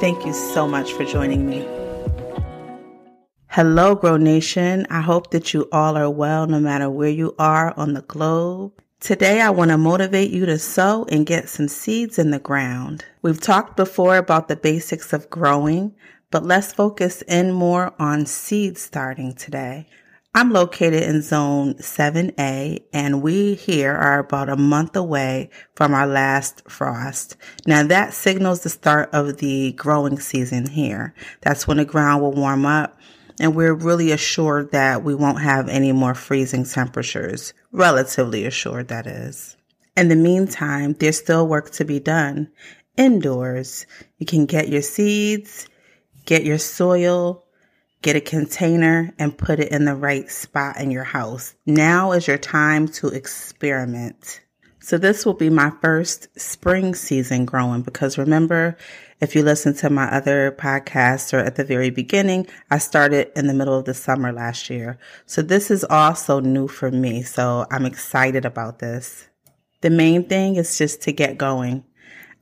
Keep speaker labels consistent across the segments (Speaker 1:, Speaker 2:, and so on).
Speaker 1: Thank you so much for joining me. Hello, Grow Nation. I hope that you all are well no matter where you are on the globe. Today, I want to motivate you to sow and get some seeds in the ground. We've talked before about the basics of growing, but let's focus in more on seed starting today. I'm located in zone 7A and we here are about a month away from our last frost. Now that signals the start of the growing season here. That's when the ground will warm up and we're really assured that we won't have any more freezing temperatures. Relatively assured, that is. In the meantime, there's still work to be done. Indoors, you can get your seeds, get your soil, Get a container and put it in the right spot in your house. Now is your time to experiment. So this will be my first spring season growing because remember, if you listen to my other podcasts or at the very beginning, I started in the middle of the summer last year. So this is also new for me. So I'm excited about this. The main thing is just to get going.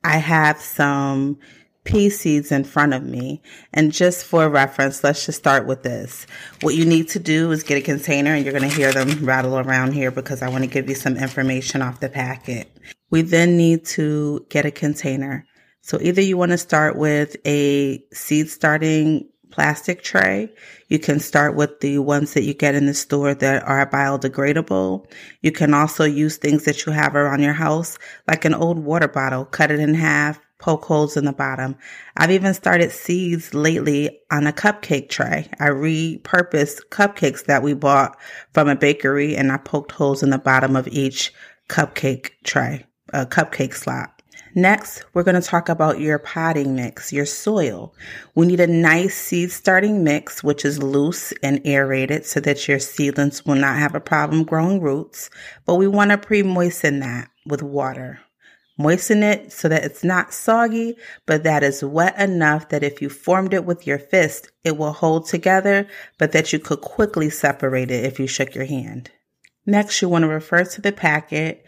Speaker 1: I have some pea seeds in front of me. And just for reference, let's just start with this. What you need to do is get a container and you're going to hear them rattle around here because I want to give you some information off the packet. We then need to get a container. So either you want to start with a seed starting plastic tray. You can start with the ones that you get in the store that are biodegradable. You can also use things that you have around your house, like an old water bottle, cut it in half, poke holes in the bottom. I've even started seeds lately on a cupcake tray. I repurposed cupcakes that we bought from a bakery and I poked holes in the bottom of each cupcake tray, a cupcake slot. Next, we're going to talk about your potting mix, your soil. We need a nice seed starting mix, which is loose and aerated so that your seedlings will not have a problem growing roots, but we want to pre-moisten that with water. Moisten it so that it's not soggy, but that is wet enough that if you formed it with your fist, it will hold together, but that you could quickly separate it if you shook your hand. Next, you want to refer to the packet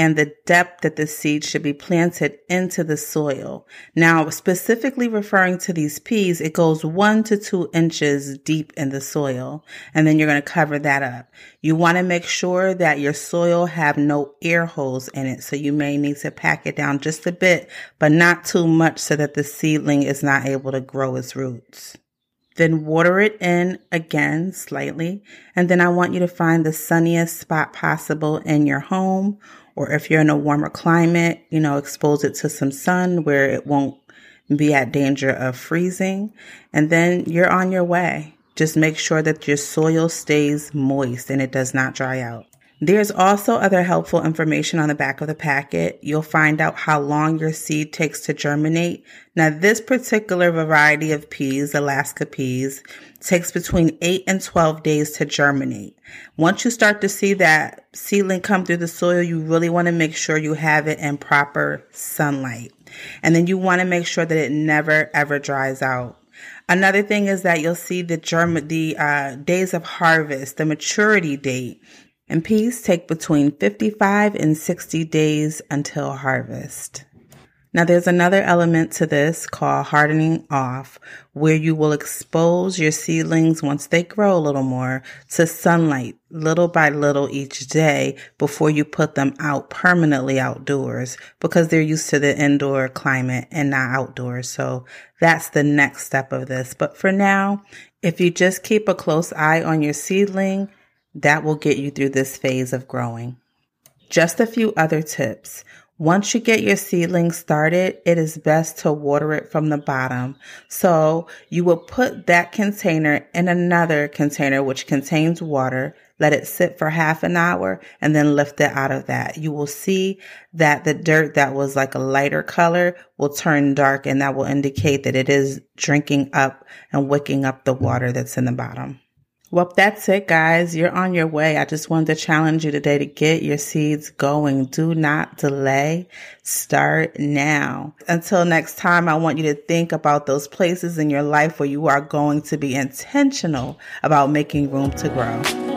Speaker 1: and the depth that the seed should be planted into the soil. Now, specifically referring to these peas, it goes one to two inches deep in the soil, and then you're going to cover that up. You want to make sure that your soil have no air holes in it, so you may need to pack it down just a bit, but not too much so that the seedling is not able to grow its roots. Then water it in again slightly. And then I want you to find the sunniest spot possible in your home or if you're in a warmer climate, you know, expose it to some sun where it won't be at danger of freezing. And then you're on your way. Just make sure that your soil stays moist and it does not dry out. There's also other helpful information on the back of the packet. You'll find out how long your seed takes to germinate. Now, this particular variety of peas, Alaska peas, takes between 8 and 12 days to germinate. Once you start to see that seedling come through the soil, you really want to make sure you have it in proper sunlight. And then you want to make sure that it never ever dries out. Another thing is that you'll see the germ the uh, days of harvest, the maturity date and peas take between 55 and 60 days until harvest. Now there's another element to this called hardening off where you will expose your seedlings once they grow a little more to sunlight little by little each day before you put them out permanently outdoors because they're used to the indoor climate and not outdoors. So that's the next step of this. But for now, if you just keep a close eye on your seedling, that will get you through this phase of growing. Just a few other tips. Once you get your seedling started, it is best to water it from the bottom. So you will put that container in another container which contains water. let it sit for half an hour, and then lift it out of that. You will see that the dirt that was like a lighter color will turn dark and that will indicate that it is drinking up and wicking up the water that's in the bottom. Well, that's it, guys. You're on your way. I just wanted to challenge you today to get your seeds going. Do not delay. Start now. Until next time, I want you to think about those places in your life where you are going to be intentional about making room to grow.